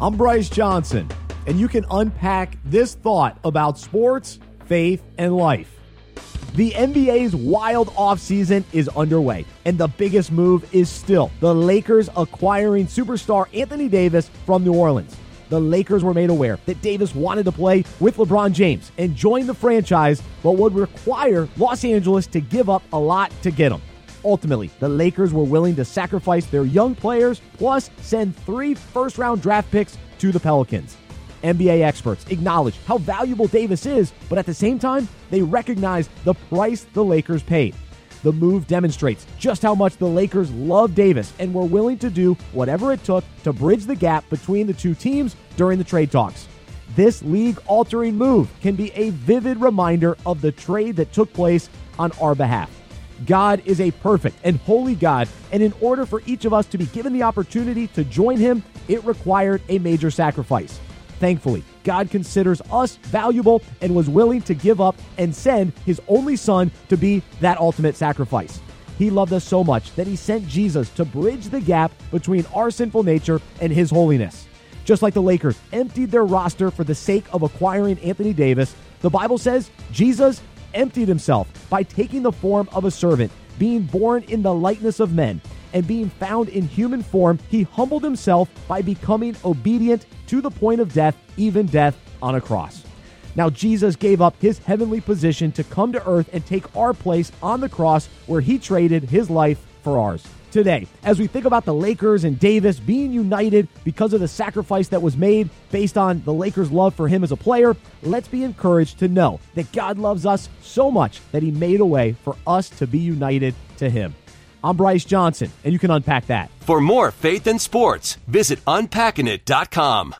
I'm Bryce Johnson, and you can unpack this thought about sports, faith, and life. The NBA's wild offseason is underway, and the biggest move is still the Lakers acquiring superstar Anthony Davis from New Orleans. The Lakers were made aware that Davis wanted to play with LeBron James and join the franchise, but would require Los Angeles to give up a lot to get him. Ultimately, the Lakers were willing to sacrifice their young players plus send three first round draft picks to the Pelicans. NBA experts acknowledge how valuable Davis is, but at the same time, they recognize the price the Lakers paid. The move demonstrates just how much the Lakers love Davis and were willing to do whatever it took to bridge the gap between the two teams during the trade talks. This league altering move can be a vivid reminder of the trade that took place on our behalf. God is a perfect and holy God, and in order for each of us to be given the opportunity to join Him, it required a major sacrifice. Thankfully, God considers us valuable and was willing to give up and send His only Son to be that ultimate sacrifice. He loved us so much that He sent Jesus to bridge the gap between our sinful nature and His holiness. Just like the Lakers emptied their roster for the sake of acquiring Anthony Davis, the Bible says Jesus emptied himself by taking the form of a servant, being born in the likeness of men, and being found in human form, he humbled himself by becoming obedient to the point of death, even death on a cross. Now, Jesus gave up his heavenly position to come to earth and take our place on the cross where he traded his life for ours today as we think about the Lakers and Davis being united because of the sacrifice that was made based on the Lakers' love for him as a player. Let's be encouraged to know that God loves us so much that he made a way for us to be united to him. I'm Bryce Johnson, and you can unpack that. For more faith and sports, visit unpackingit.com.